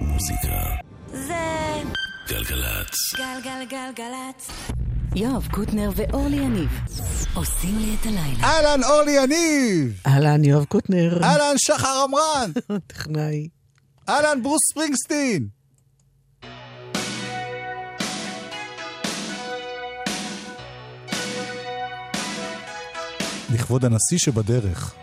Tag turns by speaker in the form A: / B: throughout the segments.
A: מוזיקה.
B: זה...
A: גלגלצ.
B: גלגלגלגלצ.
C: יואב קוטנר ואורלי יניב עושים לי את הלילה.
D: אהלן, אורלי יניב!
E: אהלן, יואב קוטנר.
D: אהלן, שחר עמרן!
E: טכנאי.
D: אהלן, ברוס ספרינגסטין! לכבוד הנשיא שבדרך.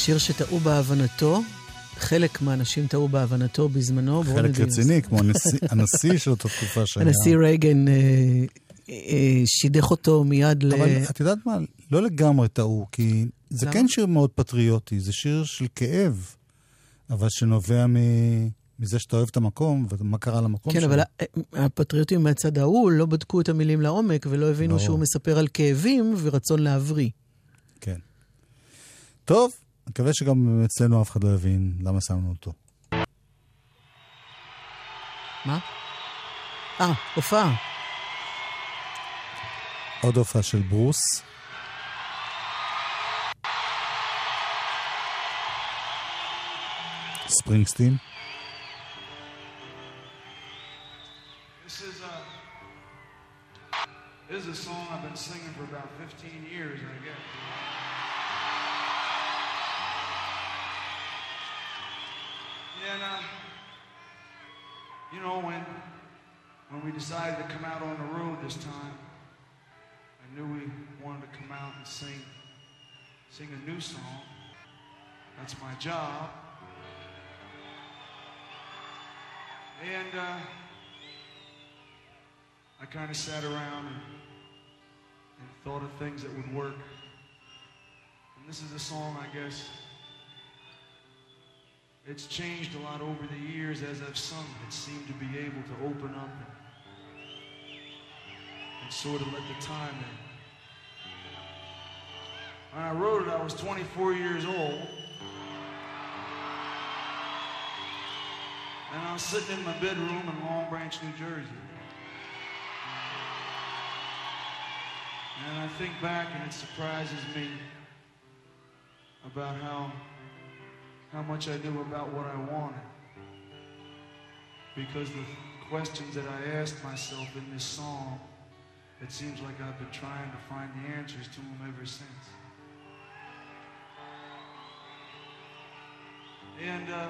E: שיר שטעו בהבנתו, חלק מהאנשים טעו בהבנתו בזמנו.
D: חלק רציני, כמו הנשיא, הנשיא של אותה תקופה שהיה.
E: הנשיא רייגן אה, אה, שידך אותו מיד אבל ל...
F: אבל את יודעת מה? לא לגמרי טעו, כי זה
E: למה?
F: כן שיר מאוד פטריוטי, זה שיר של כאב, אבל שנובע מ... מזה שאתה אוהב את המקום, ומה קרה למקום
E: כן,
F: שלו.
E: כן, אבל אה, הפטריוטים מהצד ההוא לא בדקו את המילים לעומק, ולא הבינו
F: לא.
E: שהוא מספר על כאבים ורצון להבריא.
F: כן. טוב, אני מקווה שגם אצלנו אף אחד לא יבין למה שמנו אותו.
E: מה? אה, הופעה.
F: עוד הופעה של ברוס. ספרינגסטין.
G: This is a is a song I've been singing for about 15 years, I guess. Uh, you know when when we decided to come out on the road this time, I knew we wanted to come out and sing sing a new song. That's my job. And uh, I kind of sat around and, and thought of things that would work. And this is a song, I guess. It's changed a lot over the years as I've sung it. Seemed to be able to open up and, and sort of let the time in. When I wrote it, I was 24 years old. And I was sitting in my bedroom in Long Branch, New Jersey. And I think back and it surprises me about how how much I knew about what I wanted. Because the questions that I asked myself in this song, it seems like I've been trying to find the answers to them ever since. And uh,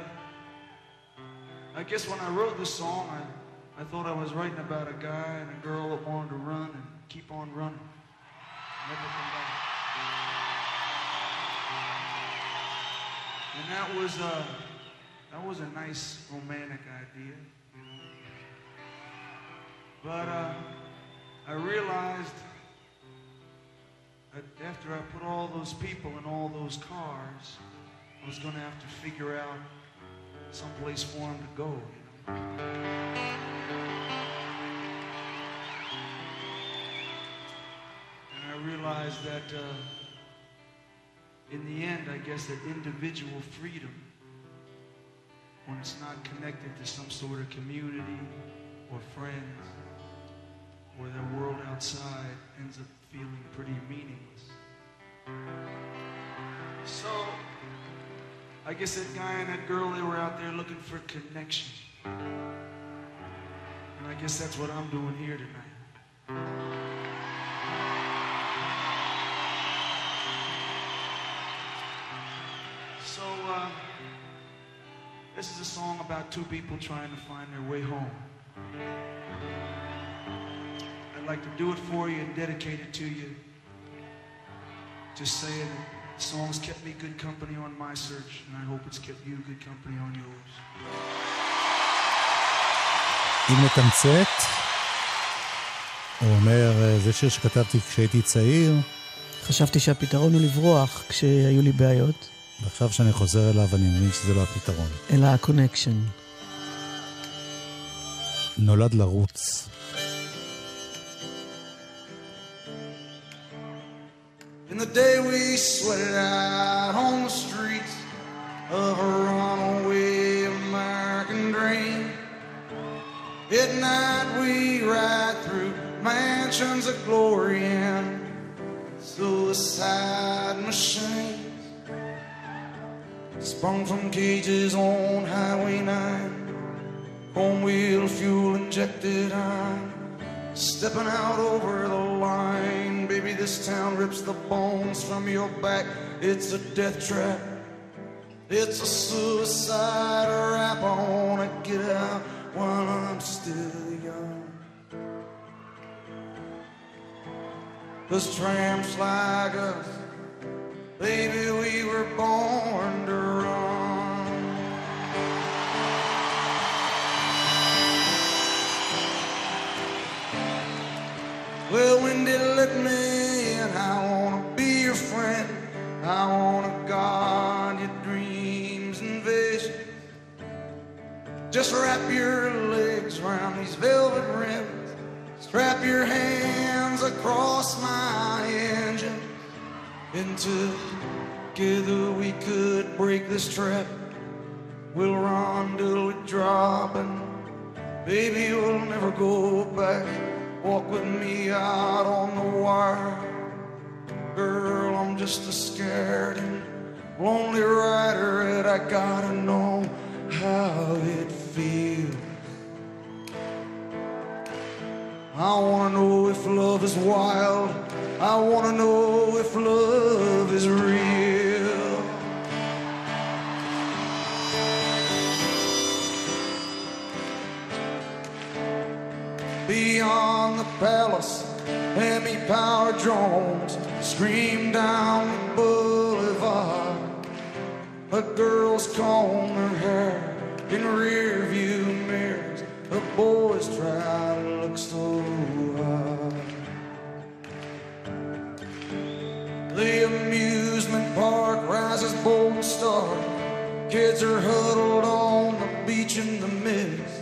G: I guess when I wrote this song, I, I thought I was writing about a guy and a girl that wanted to run and keep on running. Never come back. And that was uh, that was a nice romantic idea. But uh, I realized that after I put all those people in all those cars, I was going to have to figure out someplace for them to go. You know? And I realized that uh, in the end, I guess that individual freedom, when it's not connected to some sort of community or friends or the world outside, ends up feeling pretty meaningless. So, I guess that guy and that girl, they were out there looking for connection. And I guess that's what I'm doing here tonight. This is a song about two people trying to find their way home. I'd like to do it for you and dedicate it to you. Just saying that the song's kept me good company on my search, and I hope it's kept you good company on yours.
F: אם נתמצת, הוא אומר, אה, זה שיר שכתבתי כשהייתי צעיר,
E: חשבתי שהפתרון הוא לברוח כשהיו לי בעיות,
F: ועכשיו שאני חוזר אליו אני מבין שזה לא הפתרון.
E: אלא ה connection.
F: נולד לרוץ.
G: In the day we sweated out on the streets of a runaway American dream. At night we ride through mansions of glory and suicide machines. Sprung from cages on Highway 9, home wheel fuel injected iron. Stepping out over the line, baby, this town rips the bones from your back. It's a death trap. It's a suicide rap. I wanna get out while I'm still young. Cause tramps like us, baby, we were born to run. Well, Wendy, let me in. I wanna be your friend. I wanna guard your dreams and visions. Just wrap your legs around these velvet rims. Strap your hands across my engine. And together we could break this trap. We'll run till we drop and baby we'll never go back. Walk with me out on the wire. Girl, I'm just a scared and lonely rider and I gotta know how it feels. I wanna know if love is wild. I wanna know if love is real. Beyond the palace, heavy power drones scream down the boulevard. A girl's comb her hair in rear view mirrors. The boys try to look so hard. The amusement park rises bold and stark. Kids are huddled on the beach in the mist.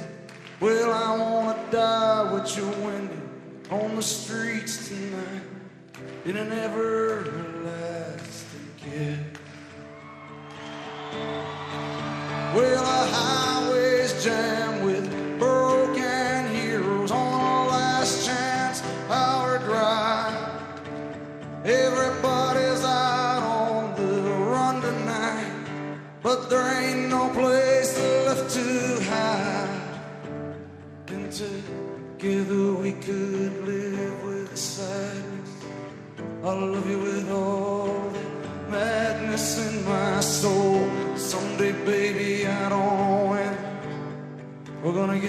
G: Well, I in an everlasting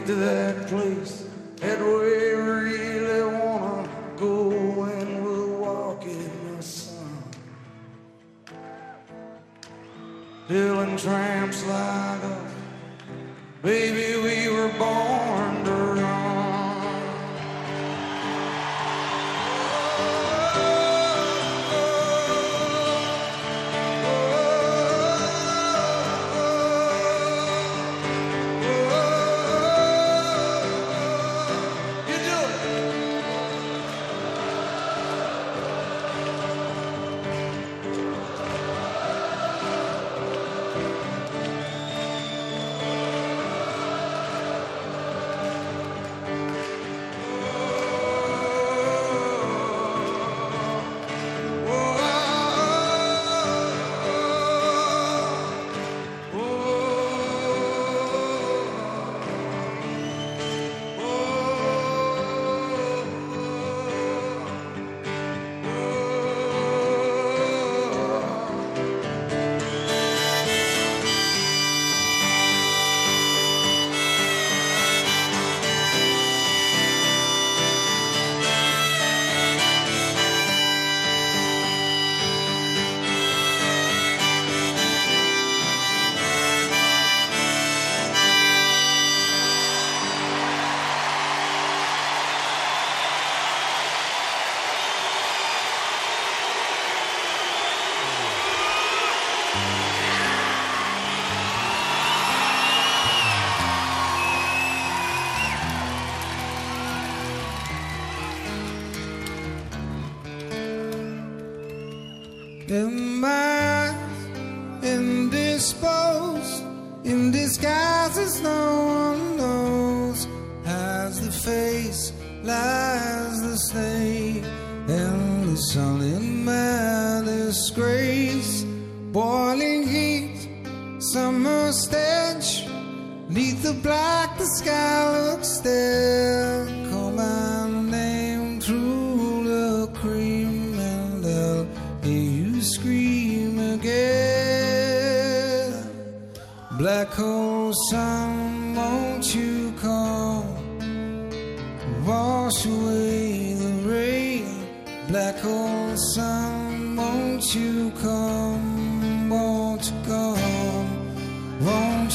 G: to that place that we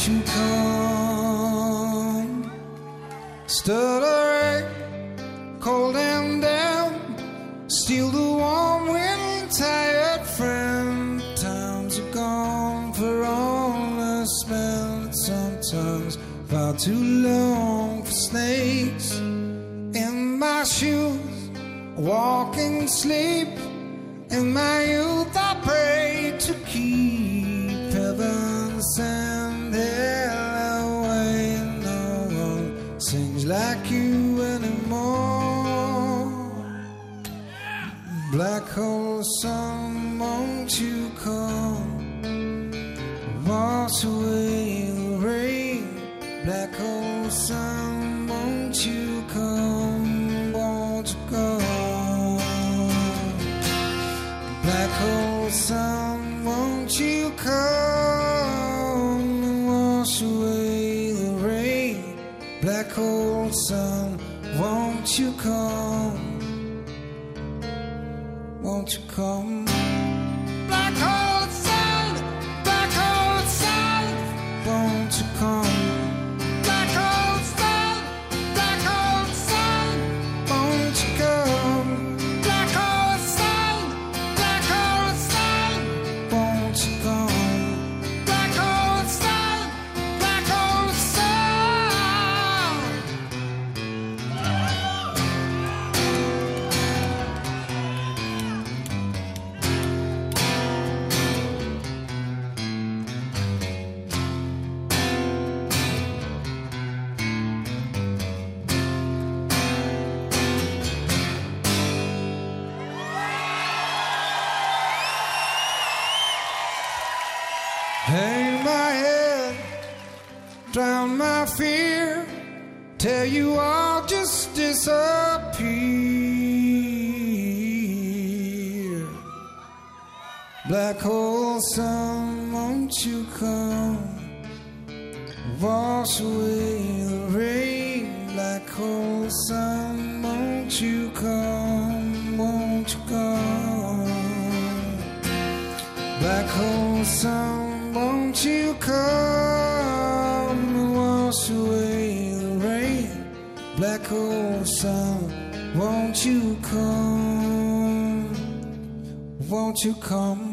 H: ocean calm, stuttering, cold and damp, steal the warm wind, tired friend. Times are gone for all the spent, sometimes far too long for snakes in my shoes, walking sleep in my Hang my head, drown my fear, tell you I'll just disappear. Black hole sun, won't you come? Wash away the rain. Black hole sun, won't you come? Won't you come? Black hole sun, Black sun, won't you come? Won't you come?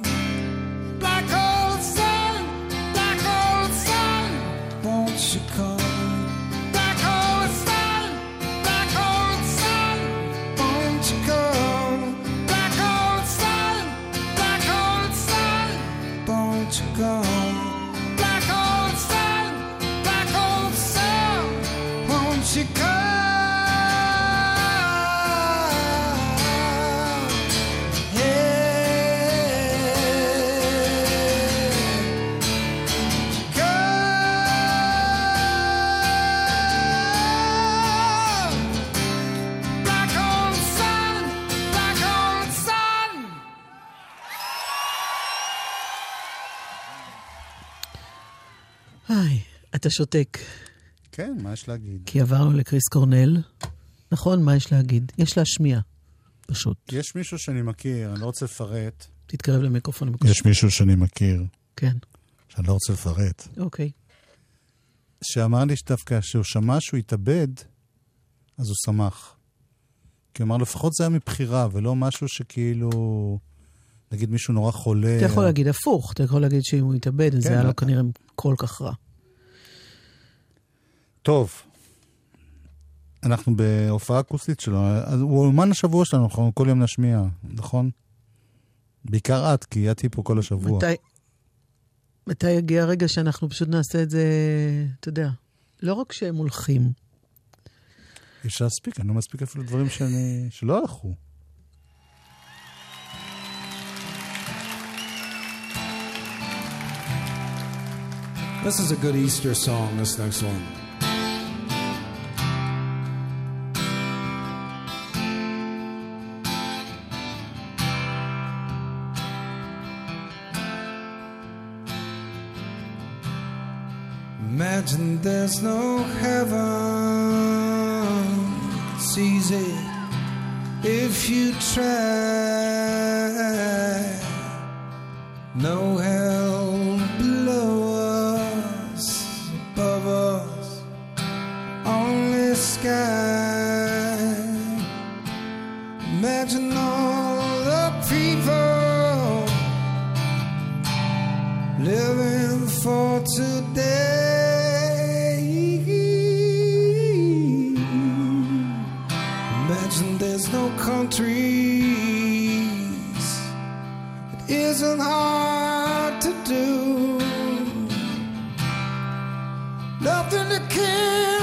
E: אתה שותק,
F: כן, מה יש להגיד?
E: כי עברנו לקריס קורנל. נכון, מה יש להגיד? יש להשמיע, פשוט.
F: יש מישהו שאני מכיר, אני לא רוצה לפרט.
E: תתקרב למיקרופון.
F: יש מישהו שאני מכיר,
E: כן,
F: שאני לא רוצה לפרט,
E: אוקיי.
F: שאמר לי שדווקא כשהוא שמע שהוא התאבד, אז הוא שמח. כי הוא אמר, לפחות זה היה מבחירה, ולא משהו שכאילו, נגיד מישהו נורא חולה.
E: אתה יכול להגיד הפוך, אתה יכול להגיד שאם הוא התאבד, אז זה
F: כן,
E: היה לו
F: אה.
E: כנראה כל כך רע.
F: טוב, אנחנו בהופעה אקוסטית שלו, אז הוא אומן השבוע שלנו, אנחנו כל יום נשמיע, נכון? בעיקר את, כי את תהיי פה כל השבוע.
E: מתי, מתי יגיע הרגע שאנחנו פשוט נעשה את זה, אתה יודע, לא רק שהם הולכים,
F: אי אפשר להספיק, אני לא מספיק אפילו דברים שאני, שלא הלכו.
H: This is a good Easter song, this next one. Imagine there's no heaven. It's easy if you try. No hell
I: nothing to
H: kill.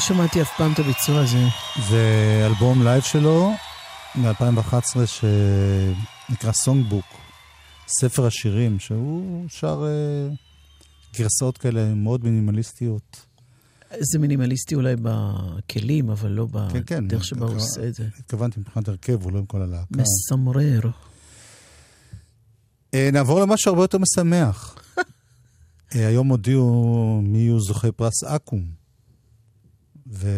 H: שמעתי אף פעם את הביצוע הזה.
F: זה אלבום לייב שלו מ-2011 שנקרא Songbook, ספר השירים, שהוא שר אה, גרסאות כאלה מאוד מינימליסטיות.
H: זה מינימליסטי אולי בכלים, אבל לא
F: כן, כן.
H: בדרך שבה הוא עושה את זה.
F: התכוונתי מבחינת הרכב, הוא לא עם כל הלהקה.
H: מצמרר.
F: אה, נעבור למשהו הרבה יותר משמח. אה, היום הודיעו מי יהיו זוכי פרס אקו"ם. ו...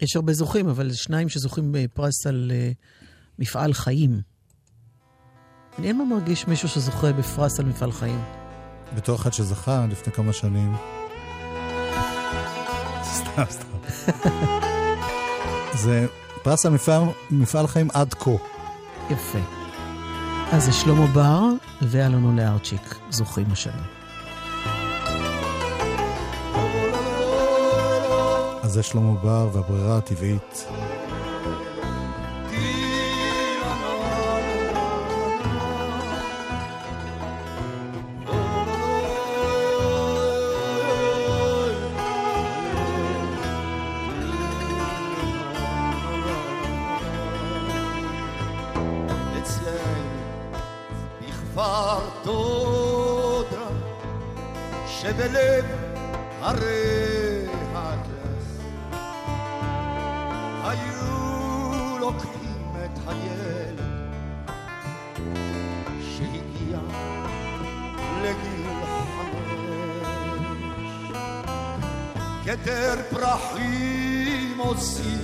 H: יש הרבה זוכים, אבל שניים שזוכים בפרס על אה, מפעל חיים. אני אין מה מרגיש מישהו שזוכה בפרס על מפעל חיים.
F: בתור אחד שזכה לפני כמה שנים. סתם, סתם. זה פרס על מפעל, מפעל חיים עד כה.
H: יפה. אז זה שלמה בר ואלונו לארצ'יק זוכים השנה.
F: אז זה שלמה בר והברירה הטבעית.
D: כתר פרחים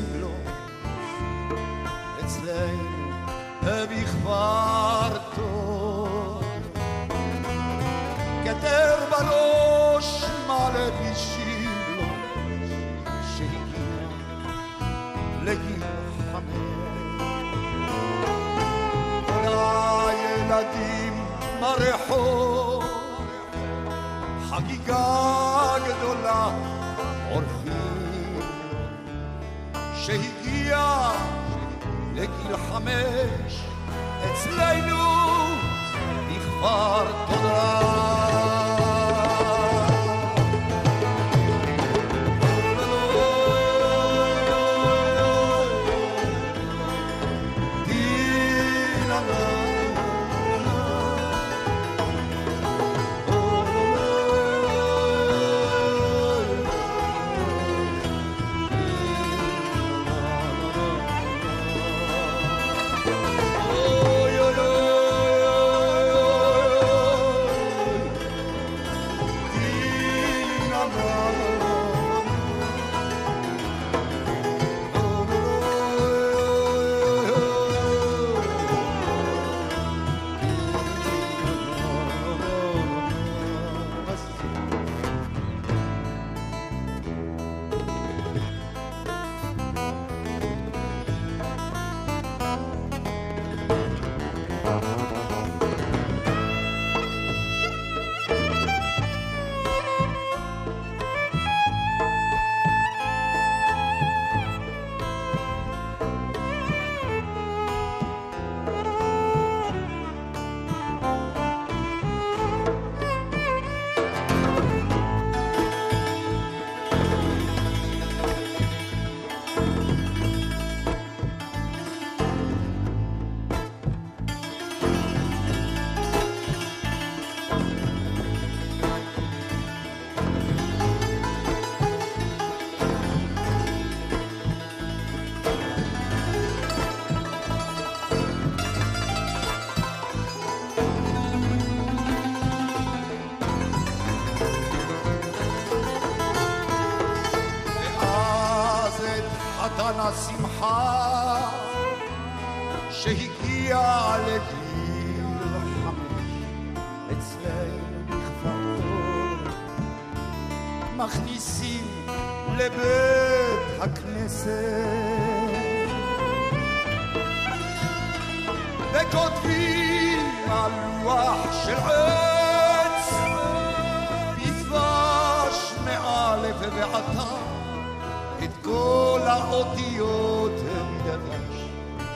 D: האותיות מדבש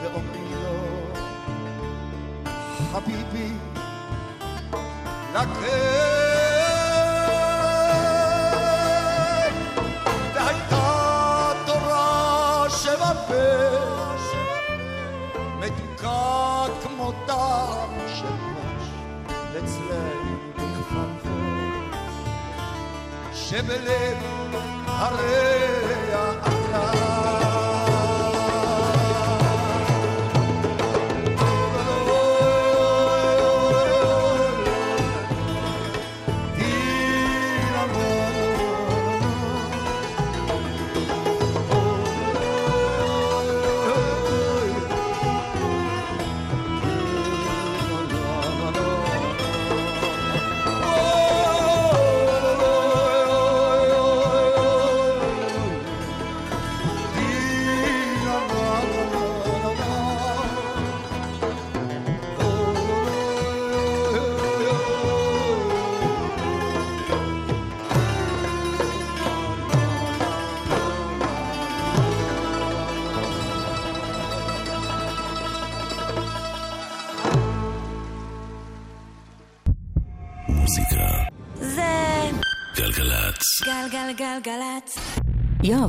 D: ואומרים לו חביבי לקט והייתה תורה שבפה מתוקה כמו דם של ראש אצלנו בכפר שבלב הרי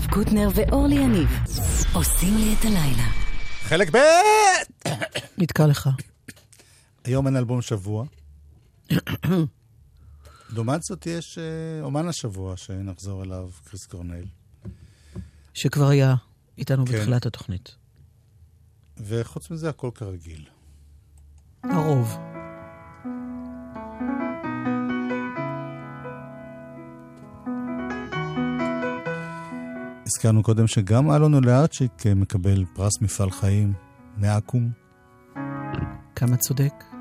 C: יואב קוטנר ואורלי יניב עושים לי את הלילה.
F: חלק ב'!
J: נתקע לך.
F: היום אין אלבום שבוע. לעומת זאת יש אה, אומן השבוע שנחזור אליו, קריס קורנל.
J: שכבר היה איתנו
F: כן.
J: בתחילת התוכנית.
F: וחוץ מזה הכל כרגיל.
J: הרוב.
F: הזכרנו קודם שגם אלון אולאצ'יק אה, מקבל פרס מפעל חיים מאקו"ם.
J: כמה צודק.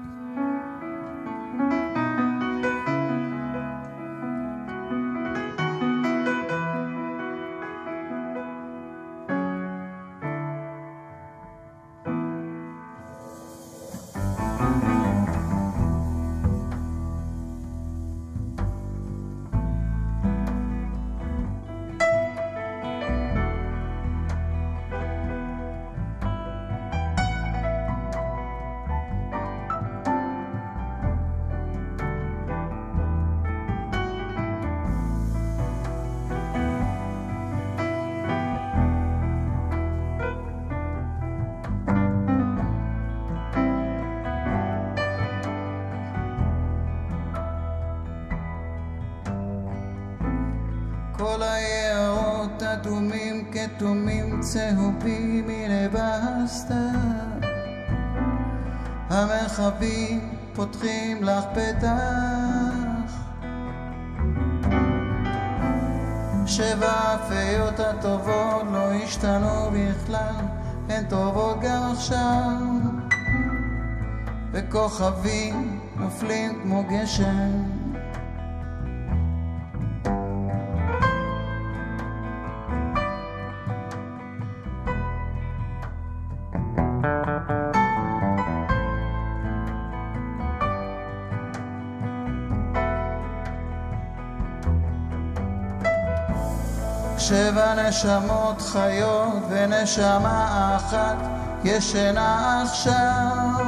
K: שבע
J: נשמות חיות ונשמה אחת ישנה עכשיו.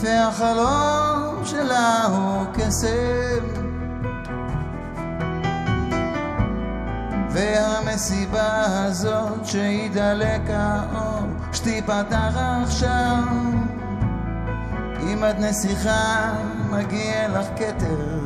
J: והחלום שלה הוא קסם. והמסיבה הזאת שידלק האור שתיפתח עכשיו. אם את נסיכה מגיע לך כתר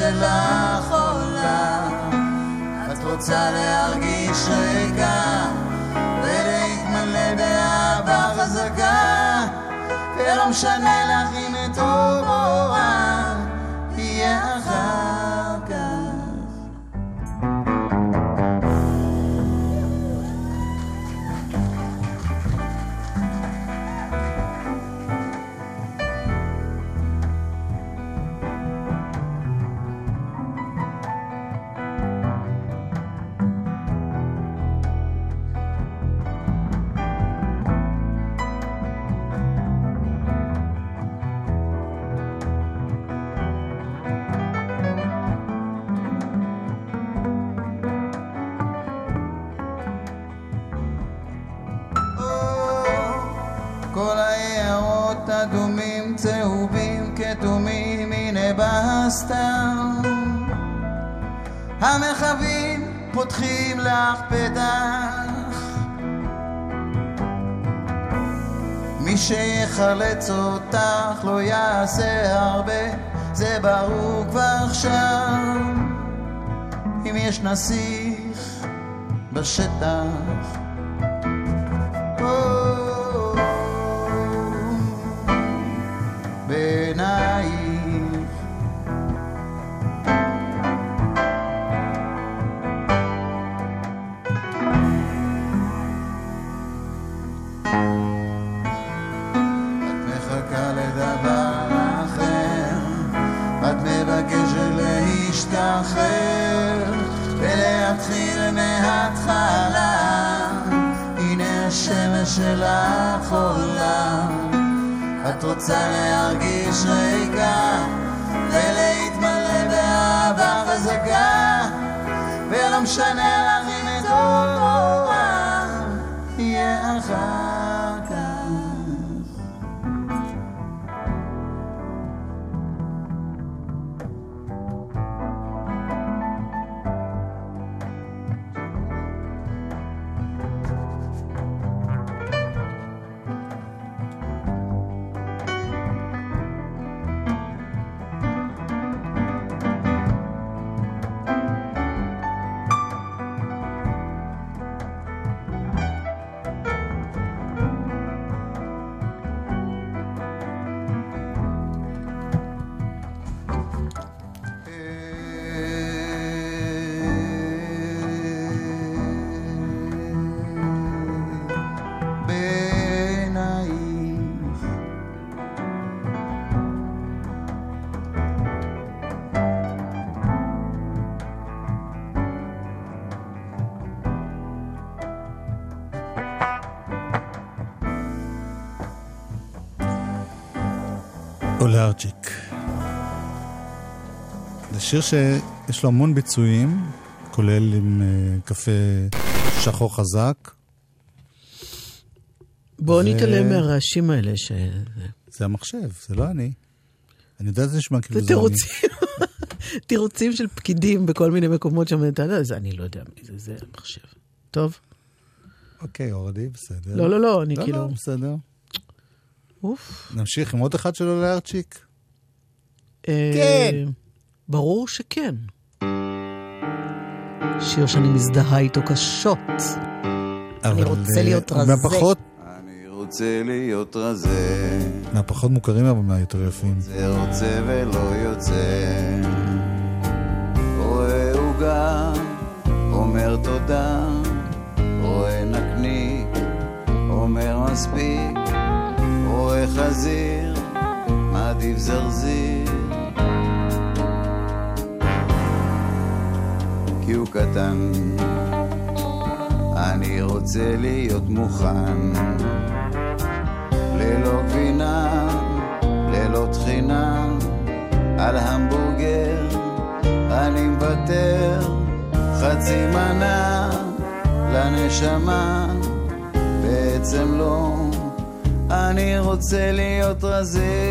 J: שלך עולה, את רוצה להרגיש ריקה ולהתמלא באהבה חזקה, ולא משנה לך אם טוב או כל היערות אדומים, צהובים, כתומים, הנה בא הסתם. המרחבים פותחים לך פתח. מי שיחלץ אותך לא יעשה הרבה, זה ברור כבר עכשיו. אם יש נסיך בשטח
F: אולארג'יק. זה שיר שיש לו המון ביצועים, כולל עם uh, קפה שחור חזק.
E: בואו
F: ו-
E: נתעלם מהרעשים האלה, ש...
F: זה המחשב, זה לא אני. אני יודע שזה נשמע כאילו
E: זה
F: זה אני.
E: תירוצים. תירוצים של פקידים בכל מיני מקומות שם, אתה יודע, זה אני לא יודע מי זה, זה המחשב. טוב?
F: אוקיי, אורדי, בסדר.
E: לא, לא, לא, אני
F: לא,
E: כאילו...
F: לא, בסדר.
E: אוף.
F: נמשיך עם עוד אחד של אולארג'יק.
E: אה,
F: כן.
E: ברור שכן. שיר שאני מזדהה איתו קשות.
F: אבל,
E: רוצה
F: אה,
E: להיות רזה.
F: מהפחות,
L: אני רוצה להיות רזה,
F: מהפחות מוכרים אבל מהיותר יפים.
L: זה רוצה ולא יוצא. רואה
J: חמודה, רואה נקניק, אומר מספיק, רואה חזיר, מעדיף זרזיר. כי הוא קטן, אני רוצה להיות מוכן. ללא גבינה, ללא טחינה, על המבורגר אני מוותר, חצי מנה לנשמה, בעצם לא, אני רוצה להיות רזה.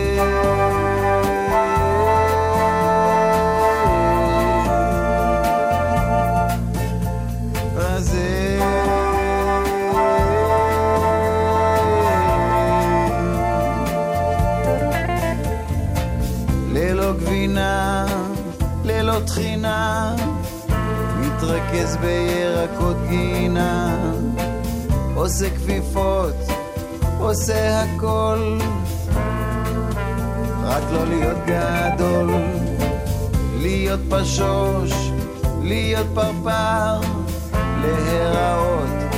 J: טחינה, מתרכז בירקות גינה, עושה כפיפות, עושה הכל, רק לא להיות גדול, להיות פשוש, להיות פרפר, להיראות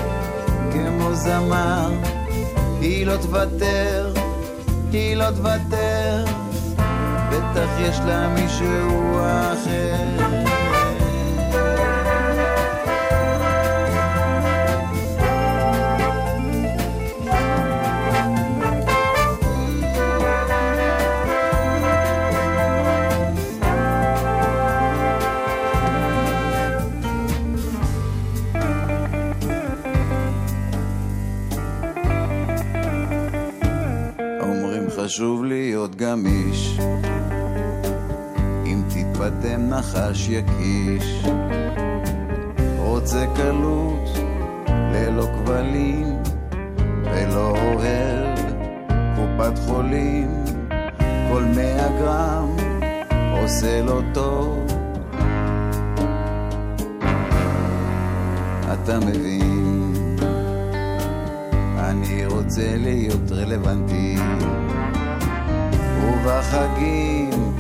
J: כמו זמר, היא לא תוותר, היא לא תוותר. בטח יש לה מישהו אחר. חשוב להיות גמיש. אם תתפתם נחש יקיש. רוצה קלות ללא כבלים ולא אוהב קופת חולים. כל מאה גרם עושה לו טוב. אתה מבין? אני רוצה להיות רלוונטי ובחגים,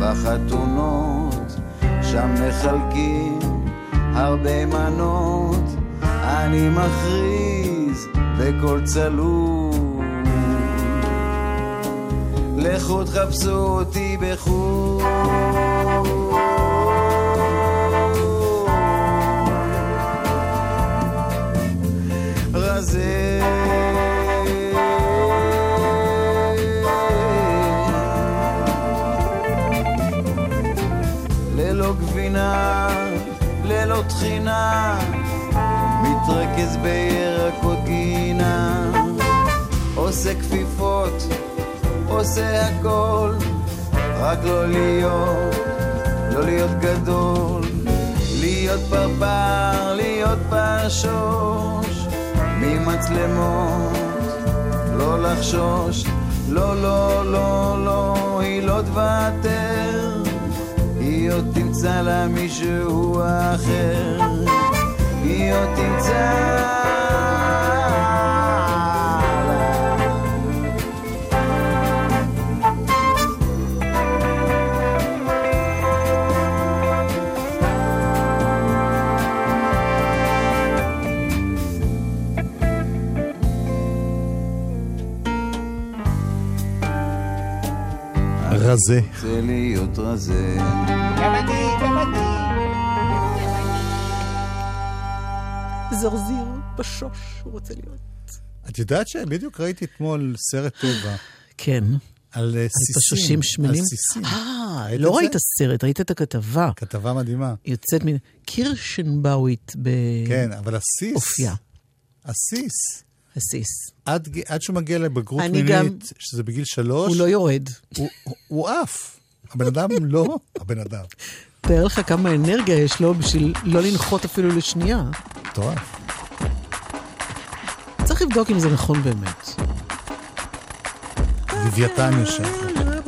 J: בחתונות, שם מחלקים הרבה מנות, אני מכריז בקול צלול. לכו תחפשו אותי בחו"ל. רזה טחינה, מתרכז בירקות גינה, עושה כפיפות, עושה הכל, רק לא להיות, לא להיות גדול, להיות פרפר, להיות פשוש, ממצלמות, לא לחשוש, לא, לא, לא, לא, היא לא תוותר. תמצא לה מישהו אחר, היא עוד תמצא.
F: רזה.
J: רוצה להיות רזה.
E: זרזיר בשוש, הוא רוצה להיות.
F: את יודעת שבדיוק ראיתי אתמול סרט טבע
E: כן.
F: על אה, סיסים.
E: פשושים שמנים?
F: על סיסים.
E: אה, לא ראית? סרט, ראית את הכתבה.
F: כתבה מדהימה.
E: יוצאת מן... קירשנבאואית
F: כן, אבל הסיס,
E: באופייה.
F: הסיס,
E: הסיס.
F: עד, עד שהוא מגיע לבגרות מינית,
E: גם-
F: שזה בגיל שלוש,
E: הוא לא יורד.
F: הוא, הוא, הוא עף. הבן אדם לא, הבן אדם.
E: תאר לך כמה אנרגיה יש לו בשביל לא לנחות אפילו לשנייה.
F: מטורף.
E: צריך לבדוק אם זה נכון באמת.
F: לוויתן יושב.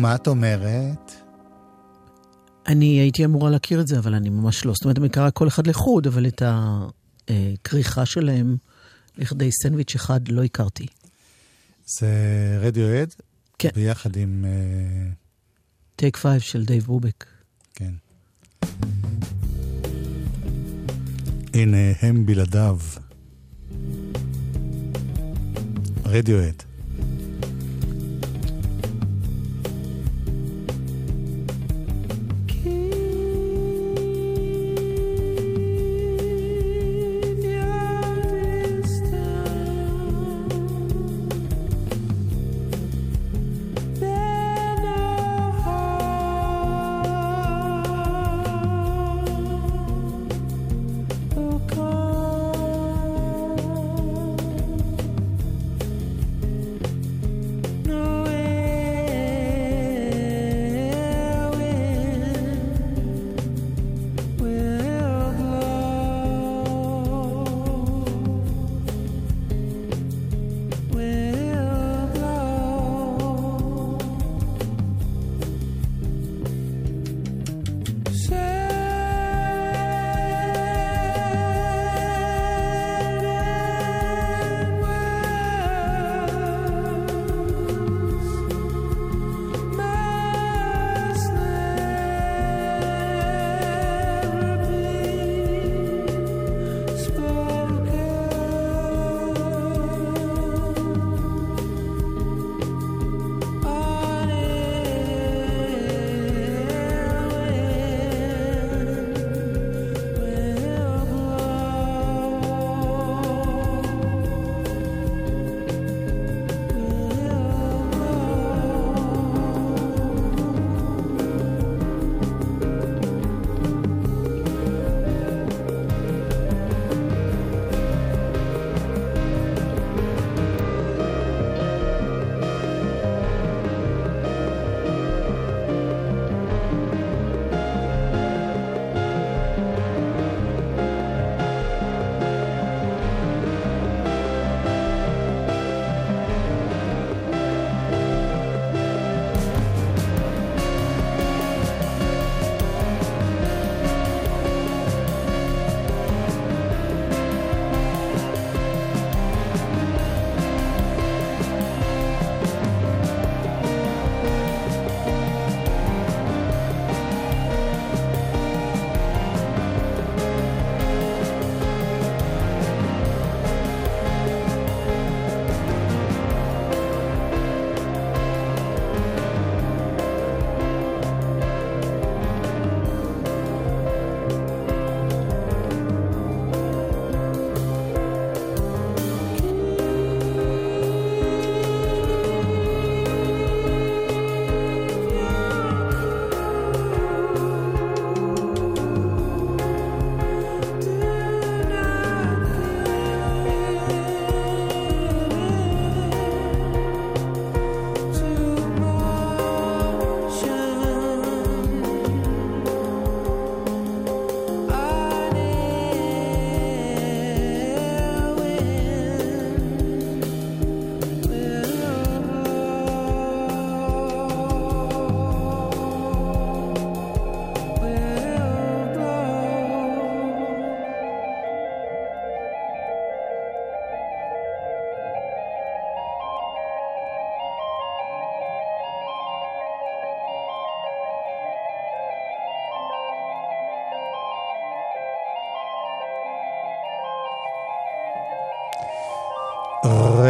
H: מה את אומרת?
E: אני הייתי אמורה להכיר את זה, אבל אני ממש לא. זאת אומרת, אני מכירה כל אחד לחוד, אבל את הכריכה שלהם לכדי סנדוויץ' אחד לא הכרתי.
H: זה רדיוהד?
E: כן.
H: ביחד עם...
E: Take Five של דייב ברובק.
H: כן. הנה הם בלעדיו. רדיואד.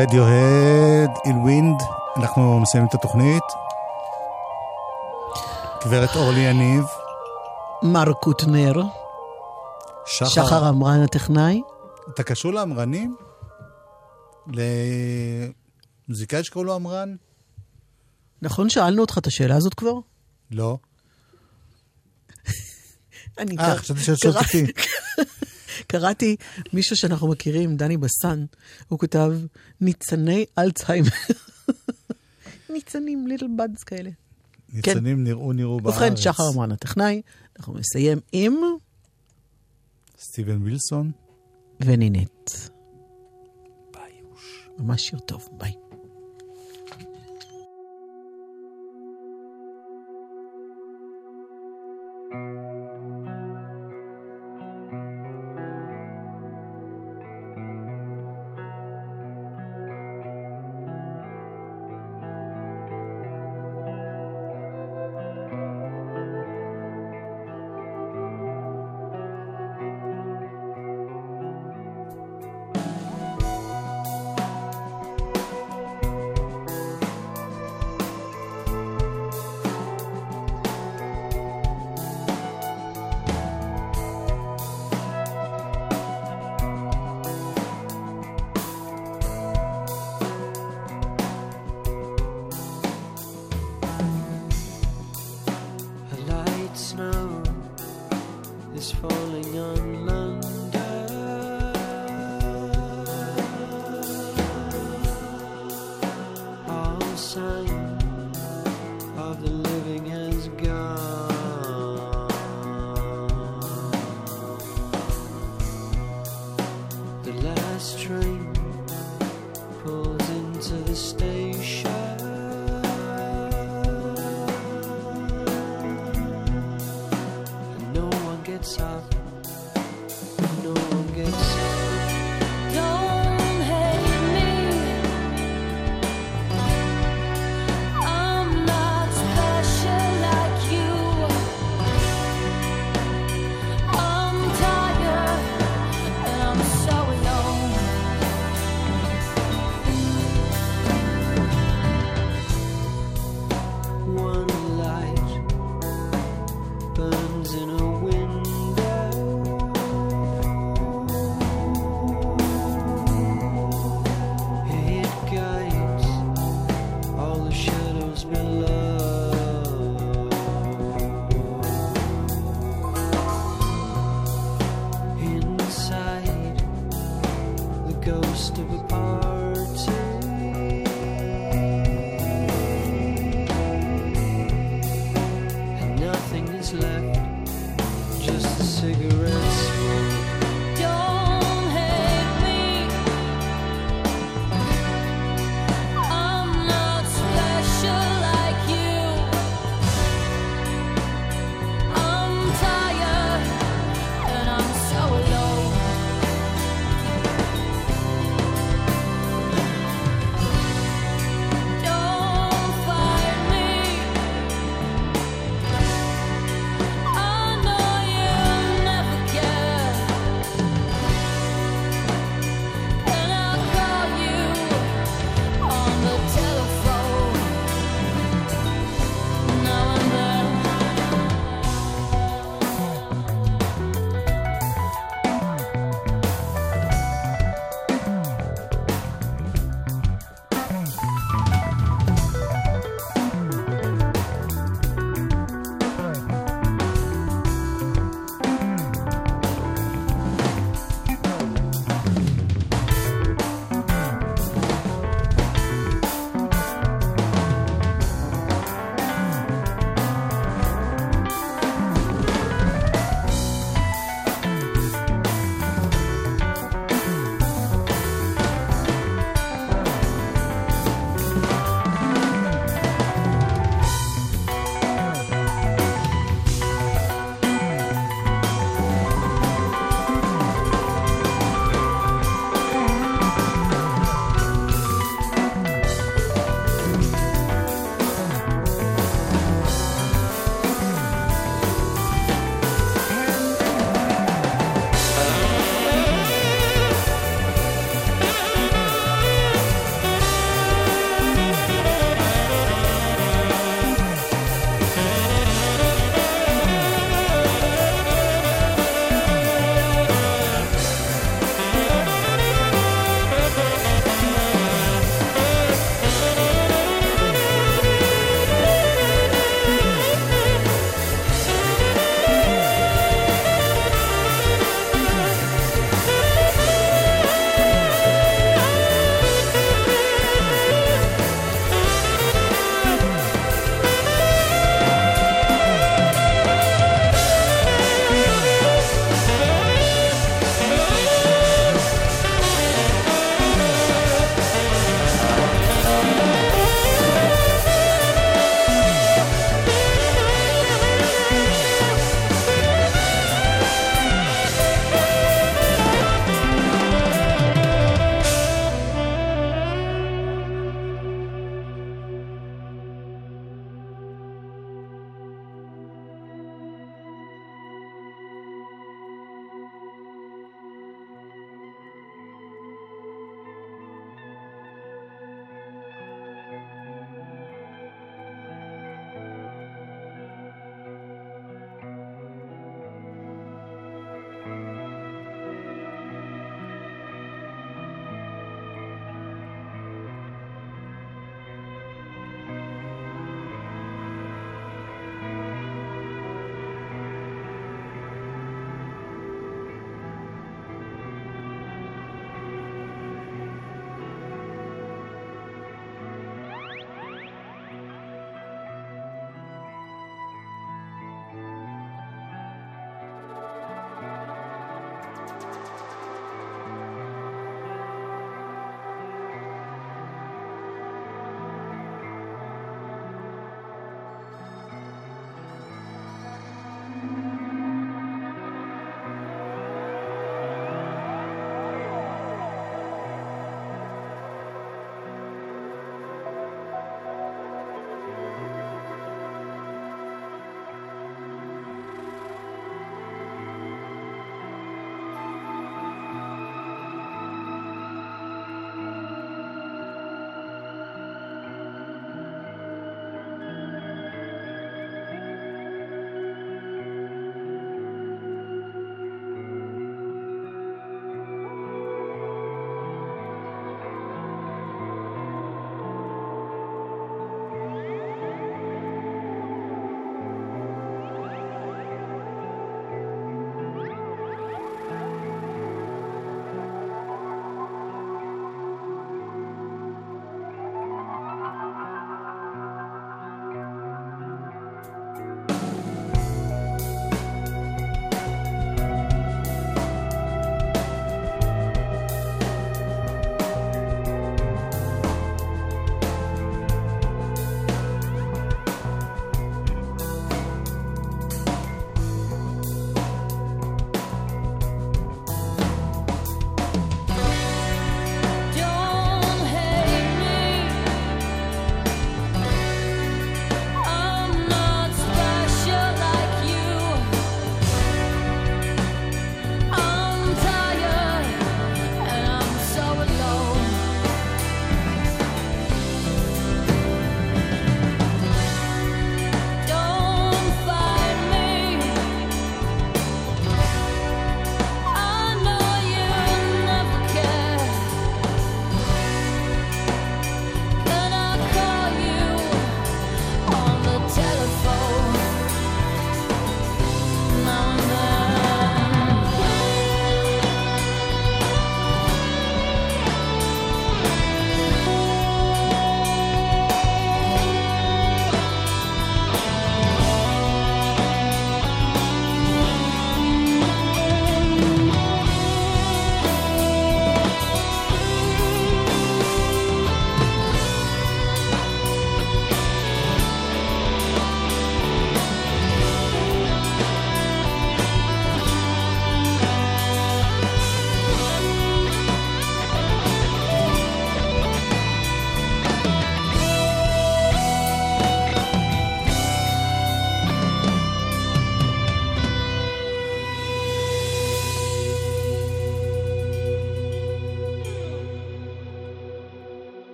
H: רדיוהד, אילווינד, אנחנו מסיימים את התוכנית. גברת אורלי יניב,
E: מר קוטנר,
H: שחר,
E: שחר עמרן הטכנאי.
H: אתה קשור לאמרנים? למוזיקאי שקראו לו אמרן?
E: נכון שאלנו אותך את השאלה הזאת כבר?
H: לא.
E: אני
H: אה, חשבתי שאת שואלת אותי.
E: קראתי מישהו שאנחנו מכירים, דני בסן, הוא כתב ניצני אלצהיימר. ניצנים, ליטל בדס כאלה.
H: ניצנים נראו נראו בארץ.
E: ובכן, שחר עמרן הטכנאי, אנחנו נסיים עם
H: סטיבן וילסון.
E: ונינט. ממש שיר טוב, ביי.